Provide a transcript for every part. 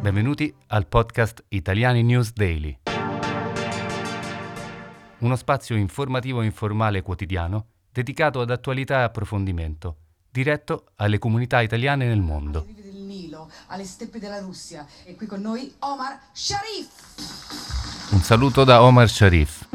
Benvenuti al podcast Italiani News Daily. Uno spazio informativo informale quotidiano dedicato ad attualità e approfondimento, diretto alle comunità italiane nel mondo. del Nilo, alle steppe della Russia. E qui con noi Omar Sharif. Un saluto da Omar Sharif.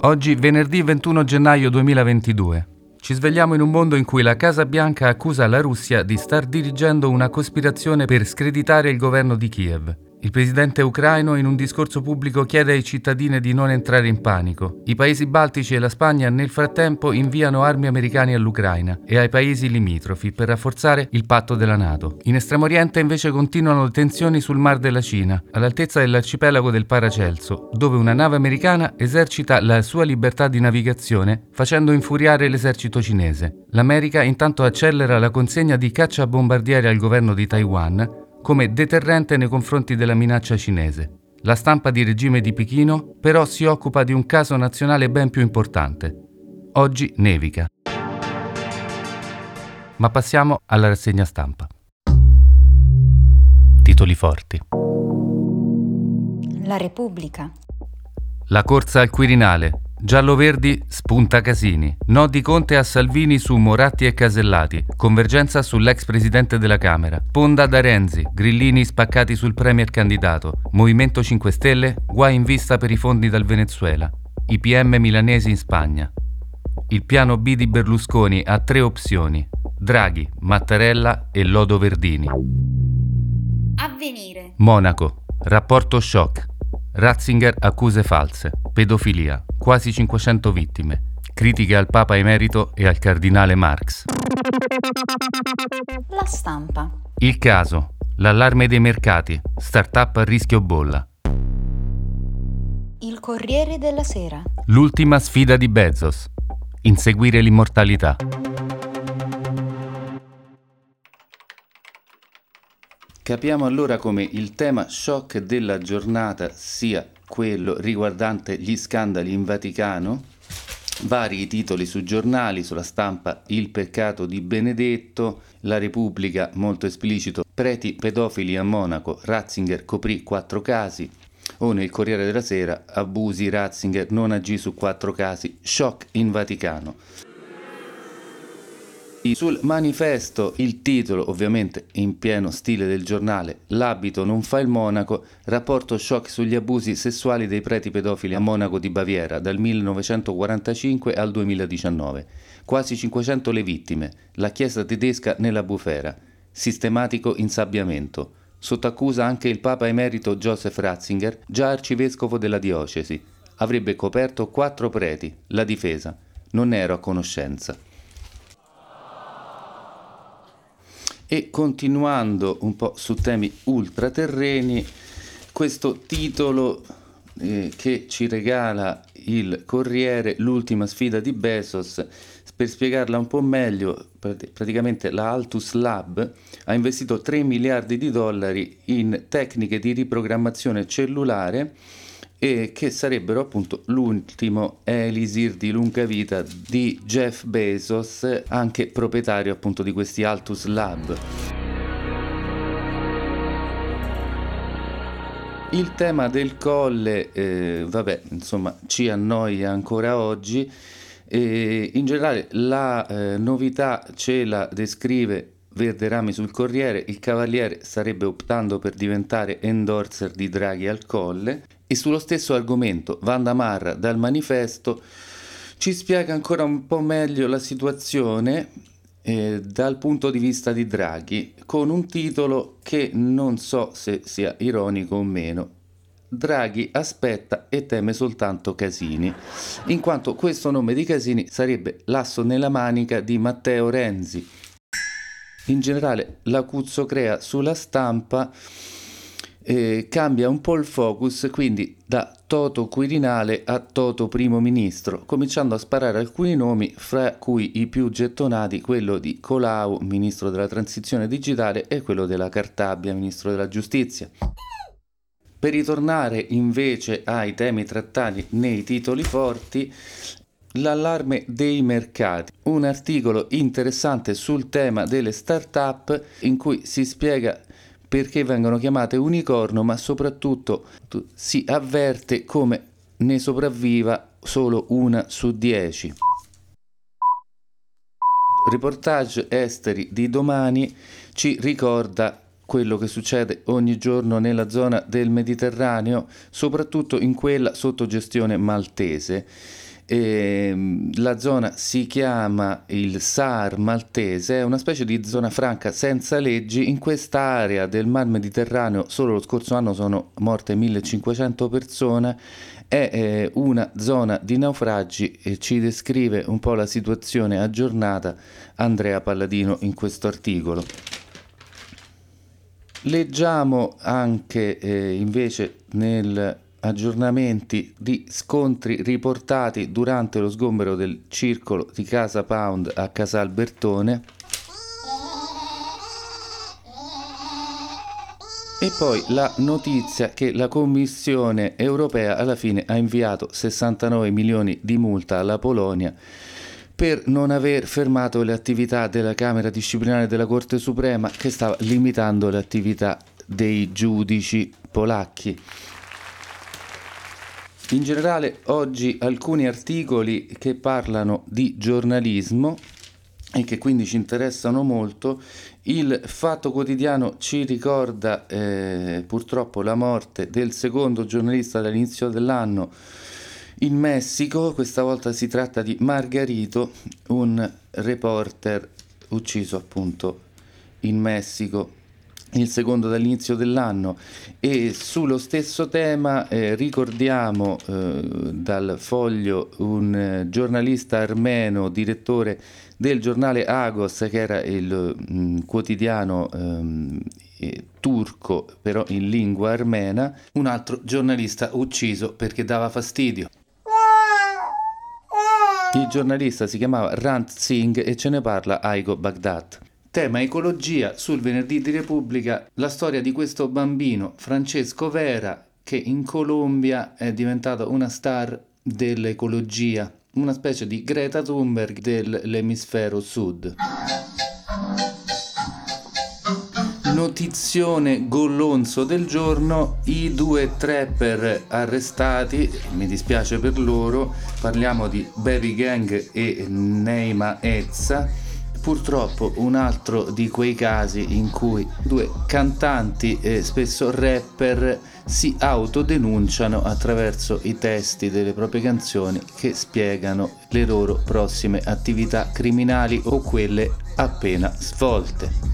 Oggi, venerdì 21 gennaio 2022. Ci svegliamo in un mondo in cui la Casa Bianca accusa la Russia di star dirigendo una cospirazione per screditare il governo di Kiev. Il presidente ucraino in un discorso pubblico chiede ai cittadini di non entrare in panico. I paesi baltici e la Spagna nel frattempo inviano armi americane all'Ucraina e ai paesi limitrofi per rafforzare il patto della Nato. In Estremo Oriente invece continuano le tensioni sul Mar della Cina, all'altezza dell'arcipelago del Paracelso, dove una nave americana esercita la sua libertà di navigazione facendo infuriare l'esercito cinese. L'America intanto accelera la consegna di cacciabombardieri al governo di Taiwan come deterrente nei confronti della minaccia cinese. La stampa di regime di Pechino però si occupa di un caso nazionale ben più importante. Oggi nevica. Ma passiamo alla rassegna stampa. Titoli forti. La Repubblica. La corsa al Quirinale. Giallo-Verdi spunta Casini. No di Conte a Salvini su Moratti e Casellati. Convergenza sull'ex presidente della Camera. Ponda da Renzi. Grillini spaccati sul premier candidato. Movimento 5 Stelle. Guai in vista per i fondi dal Venezuela. I PM milanesi in Spagna. Il piano B di Berlusconi ha tre opzioni. Draghi, Mattarella e Lodo Verdini. Avvenire. Monaco. Rapporto shock. Ratzinger accuse false. Pedofilia. Quasi 500 vittime. Critiche al Papa Emerito e al Cardinale Marx. La stampa. Il caso. L'allarme dei mercati. Startup a rischio bolla. Il Corriere della Sera. L'ultima sfida di Bezos. Inseguire l'immortalità. Capiamo allora come il tema shock della giornata sia quello riguardante gli scandali in Vaticano, vari titoli su giornali, sulla stampa Il peccato di Benedetto, La Repubblica molto esplicito, preti pedofili a Monaco, Ratzinger coprì quattro casi, o nel Corriere della Sera, abusi, Ratzinger non agì su quattro casi, shock in Vaticano. Sul manifesto il titolo, ovviamente in pieno stile del giornale, L'abito non fa il monaco, rapporto shock sugli abusi sessuali dei preti pedofili a Monaco di Baviera dal 1945 al 2019. Quasi 500 le vittime, la chiesa tedesca nella bufera, sistematico insabbiamento. Sotto accusa anche il Papa emerito Joseph Ratzinger, già arcivescovo della diocesi. Avrebbe coperto quattro preti, la difesa. Non ero a conoscenza. E continuando un po' su temi ultraterreni, questo titolo eh, che ci regala il Corriere, l'ultima sfida di Bezos, per spiegarla un po' meglio, praticamente la Altus Lab ha investito 3 miliardi di dollari in tecniche di riprogrammazione cellulare e che sarebbero appunto l'ultimo elisir di lunga vita di Jeff Bezos, anche proprietario appunto di questi Altus Lab. Il tema del colle, eh, vabbè, insomma, ci annoia ancora oggi. E in generale la eh, novità ce la descrive Verderami sul Corriere, il Cavaliere starebbe optando per diventare endorser di Draghi al Colle e sullo stesso argomento Vanda Marra dal manifesto ci spiega ancora un po' meglio la situazione eh, dal punto di vista di Draghi con un titolo che non so se sia ironico o meno. Draghi aspetta e teme soltanto Casini, in quanto questo nome di Casini sarebbe l'asso nella manica di Matteo Renzi. In generale la Cuzzo crea sulla stampa eh, cambia un po' il focus, quindi da Toto Quirinale a Toto Primo Ministro, cominciando a sparare alcuni nomi, fra cui i più gettonati quello di Colau, Ministro della Transizione Digitale, e quello della Cartabia, Ministro della Giustizia. Per ritornare invece ai temi trattati nei titoli forti, L'allarme dei mercati, un articolo interessante sul tema delle start-up in cui si spiega perché vengono chiamate unicorno, ma soprattutto si avverte come ne sopravviva solo una su dieci. Reportage esteri di domani ci ricorda quello che succede ogni giorno nella zona del Mediterraneo, soprattutto in quella sotto gestione maltese. E ehm, la zona si chiama il SAR maltese, è una specie di zona franca senza leggi. In questa area del Mar Mediterraneo solo lo scorso anno sono morte 1500 persone. È eh, una zona di naufragi e ci descrive un po' la situazione aggiornata Andrea Palladino in questo articolo. Leggiamo anche eh, invece negli aggiornamenti di scontri riportati durante lo sgombero del circolo di Casa Pound a Casal Bertone. E poi la notizia che la Commissione europea alla fine ha inviato 69 milioni di multa alla Polonia per non aver fermato le attività della Camera disciplinare della Corte Suprema che stava limitando le attività dei giudici polacchi. In generale oggi alcuni articoli che parlano di giornalismo e che quindi ci interessano molto. Il Fatto Quotidiano ci ricorda eh, purtroppo la morte del secondo giornalista dall'inizio dell'anno in Messico, questa volta si tratta di Margarito, un reporter ucciso appunto in Messico il secondo dall'inizio dell'anno e sullo stesso tema eh, ricordiamo eh, dal foglio un eh, giornalista armeno, direttore del giornale Agos che era il mh, mm, quotidiano ehm, turco però in lingua armena, un altro giornalista ucciso perché dava fastidio. Il giornalista si chiamava Rant Singh e ce ne parla Aigo Baghdad. Tema ecologia sul venerdì di Repubblica, la storia di questo bambino Francesco Vera che in Colombia è diventato una star dell'ecologia, una specie di Greta Thunberg dell'emisfero sud. Notizione gollonzo del giorno, i due trapper arrestati, mi dispiace per loro, parliamo di Baby Gang e Neima Ezza. Purtroppo un altro di quei casi in cui due cantanti e spesso rapper si autodenunciano attraverso i testi delle proprie canzoni che spiegano le loro prossime attività criminali o quelle appena svolte.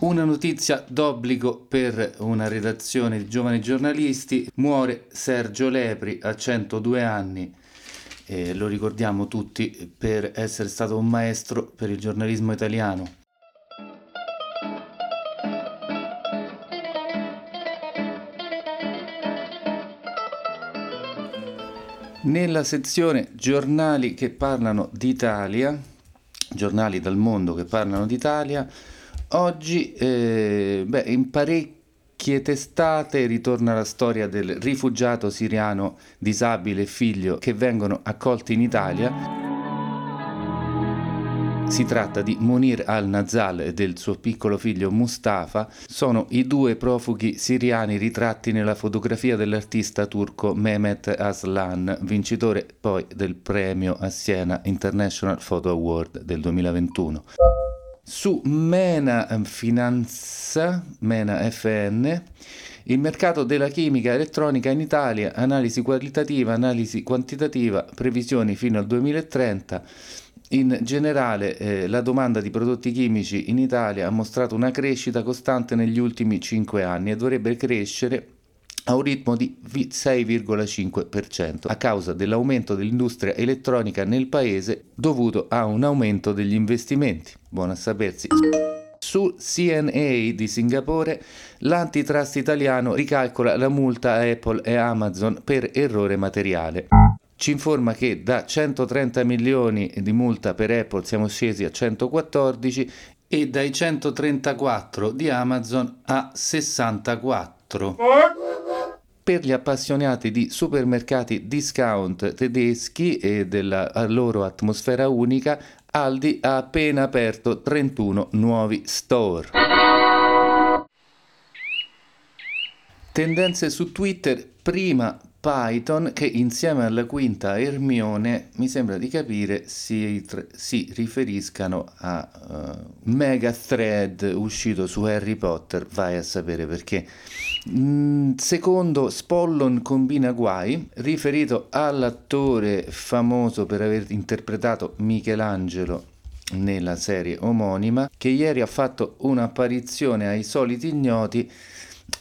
Una notizia d'obbligo per una redazione di giovani giornalisti. Muore Sergio Lepri a 102 anni. Eh, lo ricordiamo tutti per essere stato un maestro per il giornalismo italiano. Nella sezione giornali che parlano d'Italia, giornali dal mondo che parlano d'Italia, Oggi, eh, beh, in parecchie testate ritorna la storia del rifugiato siriano disabile e figlio che vengono accolti in Italia. Si tratta di Munir al-Nazal e del suo piccolo figlio Mustafa, sono i due profughi siriani ritratti nella fotografia dell'artista turco Mehmet Aslan, vincitore poi del premio a Siena International Photo Award del 2021. Su Mena Finanza, Mena FN, il mercato della chimica elettronica in Italia, analisi qualitativa, analisi quantitativa, previsioni fino al 2030. In generale eh, la domanda di prodotti chimici in Italia ha mostrato una crescita costante negli ultimi 5 anni e dovrebbe crescere a un ritmo di 6,5% a causa dell'aumento dell'industria elettronica nel paese dovuto a un aumento degli investimenti. Buono a sapersi. Sul CNA di Singapore l'antitrust italiano ricalcola la multa a Apple e Amazon per errore materiale. Ci informa che da 130 milioni di multa per Apple siamo scesi a 114 e dai 134 di Amazon a 64. Per gli appassionati di supermercati discount tedeschi e della loro atmosfera unica, Aldi ha appena aperto 31 nuovi store. Tendenze su Twitter, prima Python che insieme alla quinta Ermione mi sembra di capire si, si riferiscano a uh, mega thread uscito su Harry Potter, vai a sapere perché. Mm, secondo Spollon combina guai, riferito all'attore famoso per aver interpretato Michelangelo nella serie omonima, che ieri ha fatto un'apparizione ai soliti ignoti,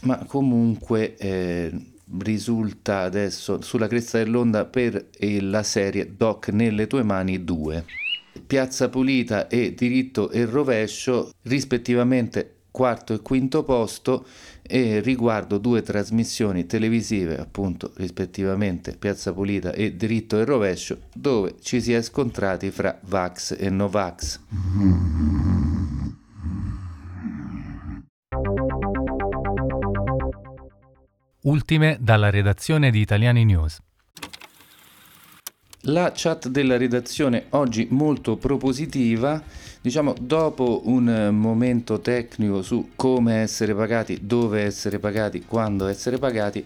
ma comunque eh, risulta adesso sulla cresta dell'onda per la serie Doc nelle tue mani 2. Piazza Pulita e Diritto e Rovescio, rispettivamente quarto e quinto posto, e riguardo due trasmissioni televisive, appunto rispettivamente Piazza Pulita e Diritto e Rovescio, dove ci si è scontrati fra Vax e Novax. Ultime dalla redazione di Italiani News. La chat della redazione oggi molto propositiva, diciamo dopo un momento tecnico su come essere pagati, dove essere pagati, quando essere pagati,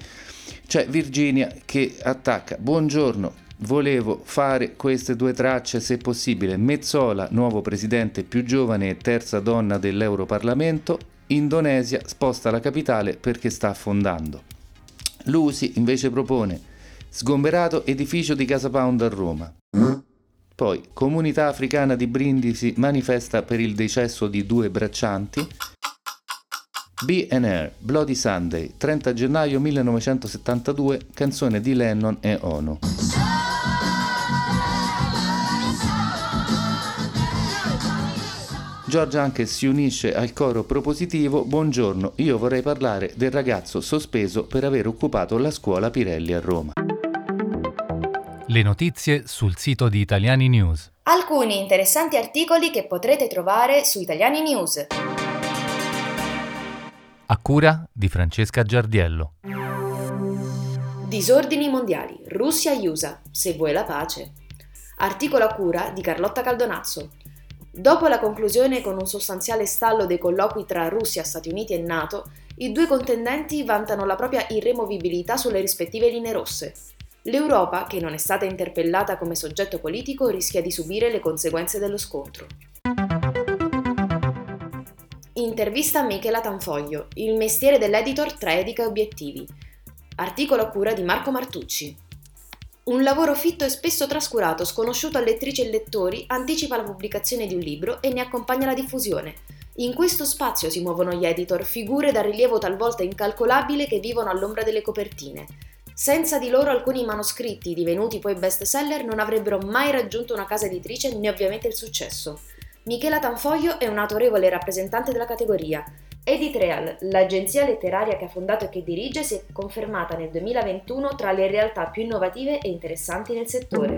c'è Virginia che attacca. Buongiorno, volevo fare queste due tracce se possibile. Mezzola, nuovo presidente più giovane e terza donna dell'Europarlamento. Indonesia sposta la capitale perché sta affondando. Lusi invece propone sgomberato edificio di Casa Pound a Roma. Poi comunità africana di Brindisi manifesta per il decesso di due braccianti. BNR Bloody Sunday 30 gennaio 1972 canzone di Lennon e Ono. Giorgia anche si unisce al coro propositivo Buongiorno, io vorrei parlare del ragazzo sospeso per aver occupato la scuola Pirelli a Roma. Le notizie sul sito di Italiani News. Alcuni interessanti articoli che potrete trovare su Italiani News. A cura di Francesca Giardiello. Disordini mondiali. Russia e USA. Se vuoi la pace. Articolo a cura di Carlotta Caldonazzo. Dopo la conclusione con un sostanziale stallo dei colloqui tra Russia, Stati Uniti e NATO, i due contendenti vantano la propria irremovibilità sulle rispettive linee rosse. L'Europa, che non è stata interpellata come soggetto politico, rischia di subire le conseguenze dello scontro. Intervista a Michela Tanfoglio, il mestiere dell'editor tra edica e obiettivi. Articolo a cura di Marco Martucci. Un lavoro fitto e spesso trascurato, sconosciuto a lettrici e lettori, anticipa la pubblicazione di un libro e ne accompagna la diffusione. In questo spazio si muovono gli editor, figure da rilievo talvolta incalcolabile che vivono all'ombra delle copertine. Senza di loro alcuni manoscritti, divenuti poi bestseller, non avrebbero mai raggiunto una casa editrice né ovviamente il successo. Michela Tanfoglio è un autorevole rappresentante della categoria. Editreal, l'agenzia letteraria che ha fondato e che dirige, si è confermata nel 2021 tra le realtà più innovative e interessanti nel settore.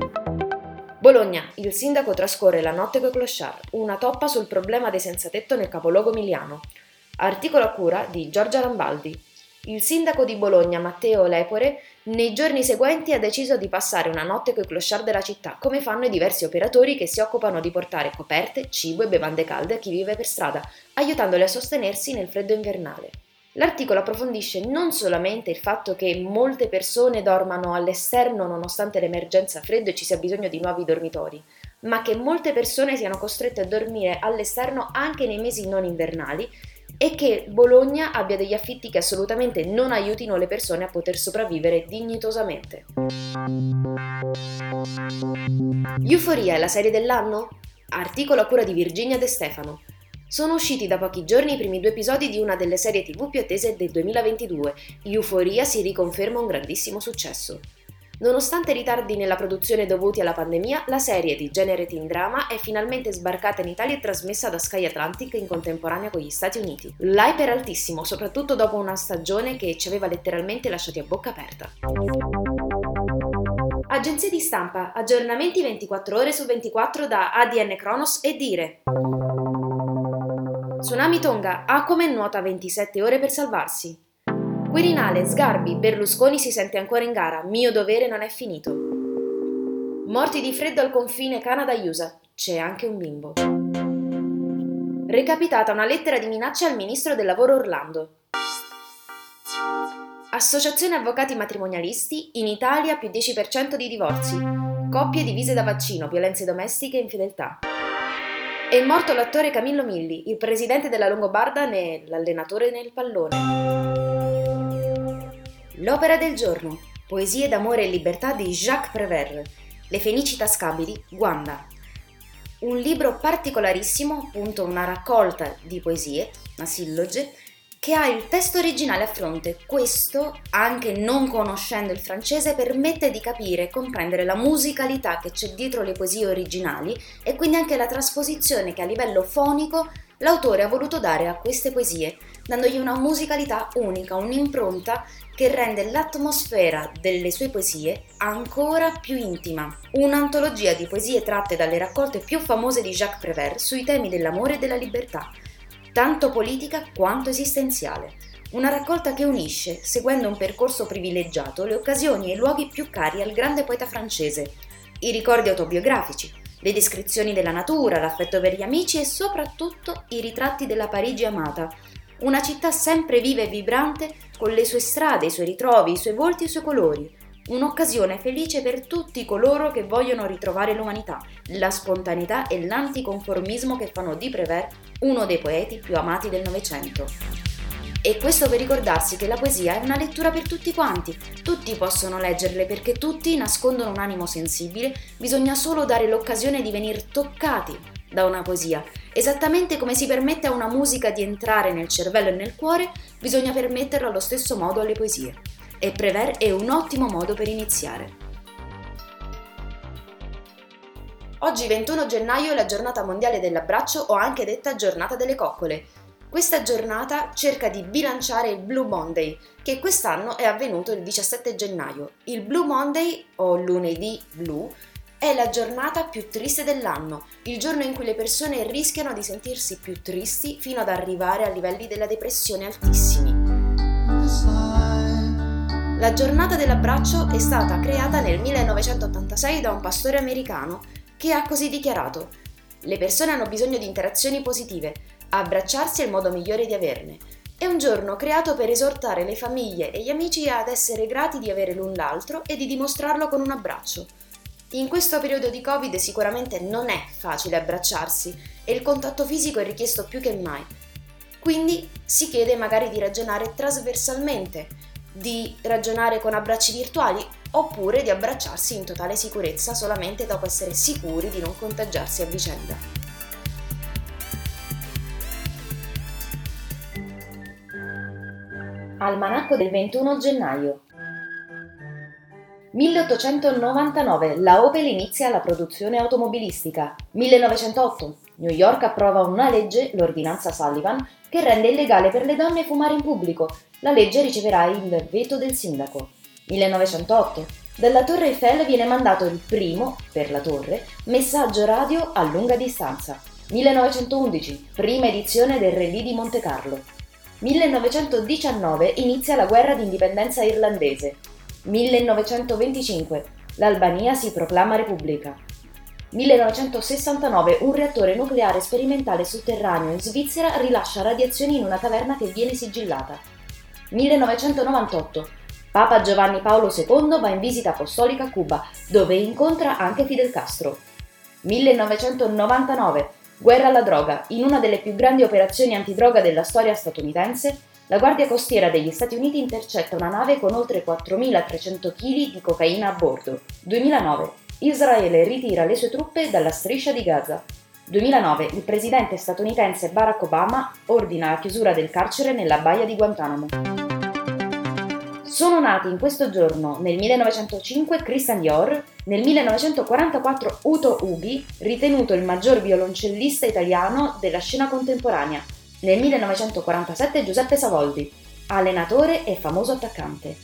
Bologna, il sindaco trascorre la notte coi clochard, una toppa sul problema dei senza tetto nel capoluogo emiliano. Articolo a cura di Giorgia Rambaldi. Il sindaco di Bologna, Matteo Lepore, nei giorni seguenti ha deciso di passare una notte coi clochard della città, come fanno i diversi operatori che si occupano di portare coperte, cibo e bevande calde a chi vive per strada, aiutandoli a sostenersi nel freddo invernale. L'articolo approfondisce non solamente il fatto che molte persone dormano all'esterno nonostante l'emergenza freddo e ci sia bisogno di nuovi dormitori, ma che molte persone siano costrette a dormire all'esterno anche nei mesi non invernali e che Bologna abbia degli affitti che assolutamente non aiutino le persone a poter sopravvivere dignitosamente. Euforia è la serie dell'anno? Articolo a cura di Virginia De Stefano. Sono usciti da pochi giorni i primi due episodi di una delle serie tv più attese del 2022. Euforia si riconferma un grandissimo successo. Nonostante ritardi nella produzione dovuti alla pandemia, la serie di genere teen drama è finalmente sbarcata in Italia e trasmessa da Sky Atlantic in contemporanea con gli Stati Uniti. L'hype era altissimo, soprattutto dopo una stagione che ci aveva letteralmente lasciati a bocca aperta. Agenzie di stampa, aggiornamenti 24 ore su 24 da ADN Kronos e Dire. Tsunami Tonga, Aquaman nuota 27 ore per salvarsi. Quirinale, Sgarbi, Berlusconi si sente ancora in gara, mio dovere non è finito. Morti di freddo al confine Canada-USA, c'è anche un bimbo. Recapitata una lettera di minaccia al ministro del lavoro Orlando. Associazione Avvocati Matrimonialisti, in Italia più 10% di divorzi. Coppie divise da vaccino, violenze domestiche e infedeltà. È morto l'attore Camillo Milli, il presidente della Longobarda né l'allenatore nel pallone. L'opera del giorno. Poesie d'amore e libertà di Jacques Prévert. Le fenici tascabili, Guanda. Un libro particolarissimo, appunto una raccolta di poesie, una silloge, che ha il testo originale a fronte. Questo, anche non conoscendo il francese, permette di capire e comprendere la musicalità che c'è dietro le poesie originali e quindi anche la trasposizione che a livello fonico l'autore ha voluto dare a queste poesie, dandogli una musicalità unica, un'impronta che rende l'atmosfera delle sue poesie ancora più intima. Un'antologia di poesie tratte dalle raccolte più famose di Jacques Prévert sui temi dell'amore e della libertà, tanto politica quanto esistenziale. Una raccolta che unisce, seguendo un percorso privilegiato, le occasioni e i luoghi più cari al grande poeta francese, i ricordi autobiografici, le descrizioni della natura, l'affetto per gli amici e soprattutto i ritratti della Parigi amata, una città sempre viva e vibrante con le sue strade, i suoi ritrovi, i suoi volti e i suoi colori. Un'occasione felice per tutti coloro che vogliono ritrovare l'umanità, la spontaneità e l'anticonformismo che fanno di Prévert uno dei poeti più amati del Novecento. E questo per ricordarsi che la poesia è una lettura per tutti quanti, tutti possono leggerle perché tutti nascondono un animo sensibile, bisogna solo dare l'occasione di venire toccati da una poesia Esattamente come si permette a una musica di entrare nel cervello e nel cuore, bisogna permetterlo allo stesso modo alle poesie. E Prever è un ottimo modo per iniziare. Oggi 21 gennaio è la giornata mondiale dell'abbraccio o anche detta giornata delle coccole. Questa giornata cerca di bilanciare il Blue Monday, che quest'anno è avvenuto il 17 gennaio. Il Blue Monday o lunedì blu è la giornata più triste dell'anno, il giorno in cui le persone rischiano di sentirsi più tristi fino ad arrivare a livelli della depressione altissimi. La giornata dell'abbraccio è stata creata nel 1986 da un pastore americano che ha così dichiarato le persone hanno bisogno di interazioni positive, abbracciarsi è il modo migliore di averne. È un giorno creato per esortare le famiglie e gli amici ad essere grati di avere l'un l'altro e di dimostrarlo con un abbraccio. In questo periodo di Covid sicuramente non è facile abbracciarsi e il contatto fisico è richiesto più che mai. Quindi si chiede magari di ragionare trasversalmente, di ragionare con abbracci virtuali oppure di abbracciarsi in totale sicurezza solamente dopo essere sicuri di non contagiarsi a vicenda. Almanacco del 21 gennaio 1899 la Opel inizia la produzione automobilistica. 1908 New York approva una legge, l'ordinanza Sullivan, che rende illegale per le donne fumare in pubblico. La legge riceverà il veto del sindaco. 1908 dalla Torre Eiffel viene mandato il primo, per la torre, messaggio radio a lunga distanza. 1911 prima edizione del Relì di Monte Carlo. 1919 inizia la guerra d'indipendenza irlandese. 1925 l'Albania si proclama repubblica. 1969 un reattore nucleare sperimentale sotterraneo in Svizzera rilascia radiazioni in una caverna che viene sigillata. 1998 Papa Giovanni Paolo II va in visita apostolica a Cuba, dove incontra anche Fidel Castro. 1999 Guerra alla droga. In una delle più grandi operazioni antidroga della storia statunitense, la Guardia Costiera degli Stati Uniti intercetta una nave con oltre 4.300 kg di cocaina a bordo. 2009. Israele ritira le sue truppe dalla striscia di Gaza. 2009. Il presidente statunitense Barack Obama ordina la chiusura del carcere nella baia di Guantanamo. Sono nati in questo giorno nel 1905 Christian Dior, nel 1944 Uto Ughi, ritenuto il maggior violoncellista italiano della scena contemporanea, nel 1947 Giuseppe Savoldi, allenatore e famoso attaccante.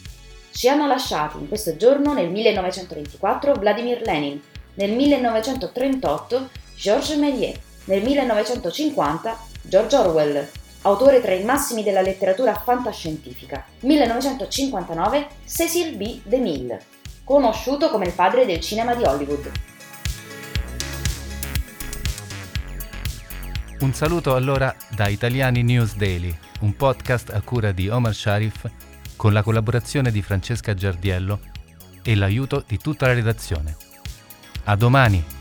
Ci hanno lasciati in questo giorno nel 1924 Vladimir Lenin, nel 1938 Georges Méliès, nel 1950 George Orwell, autore tra i massimi della letteratura fantascientifica. 1959 Cecil B. DeMille, conosciuto come il padre del cinema di Hollywood. Un saluto allora da Italiani News Daily, un podcast a cura di Omar Sharif con la collaborazione di Francesca Giardiello e l'aiuto di tutta la redazione. A domani!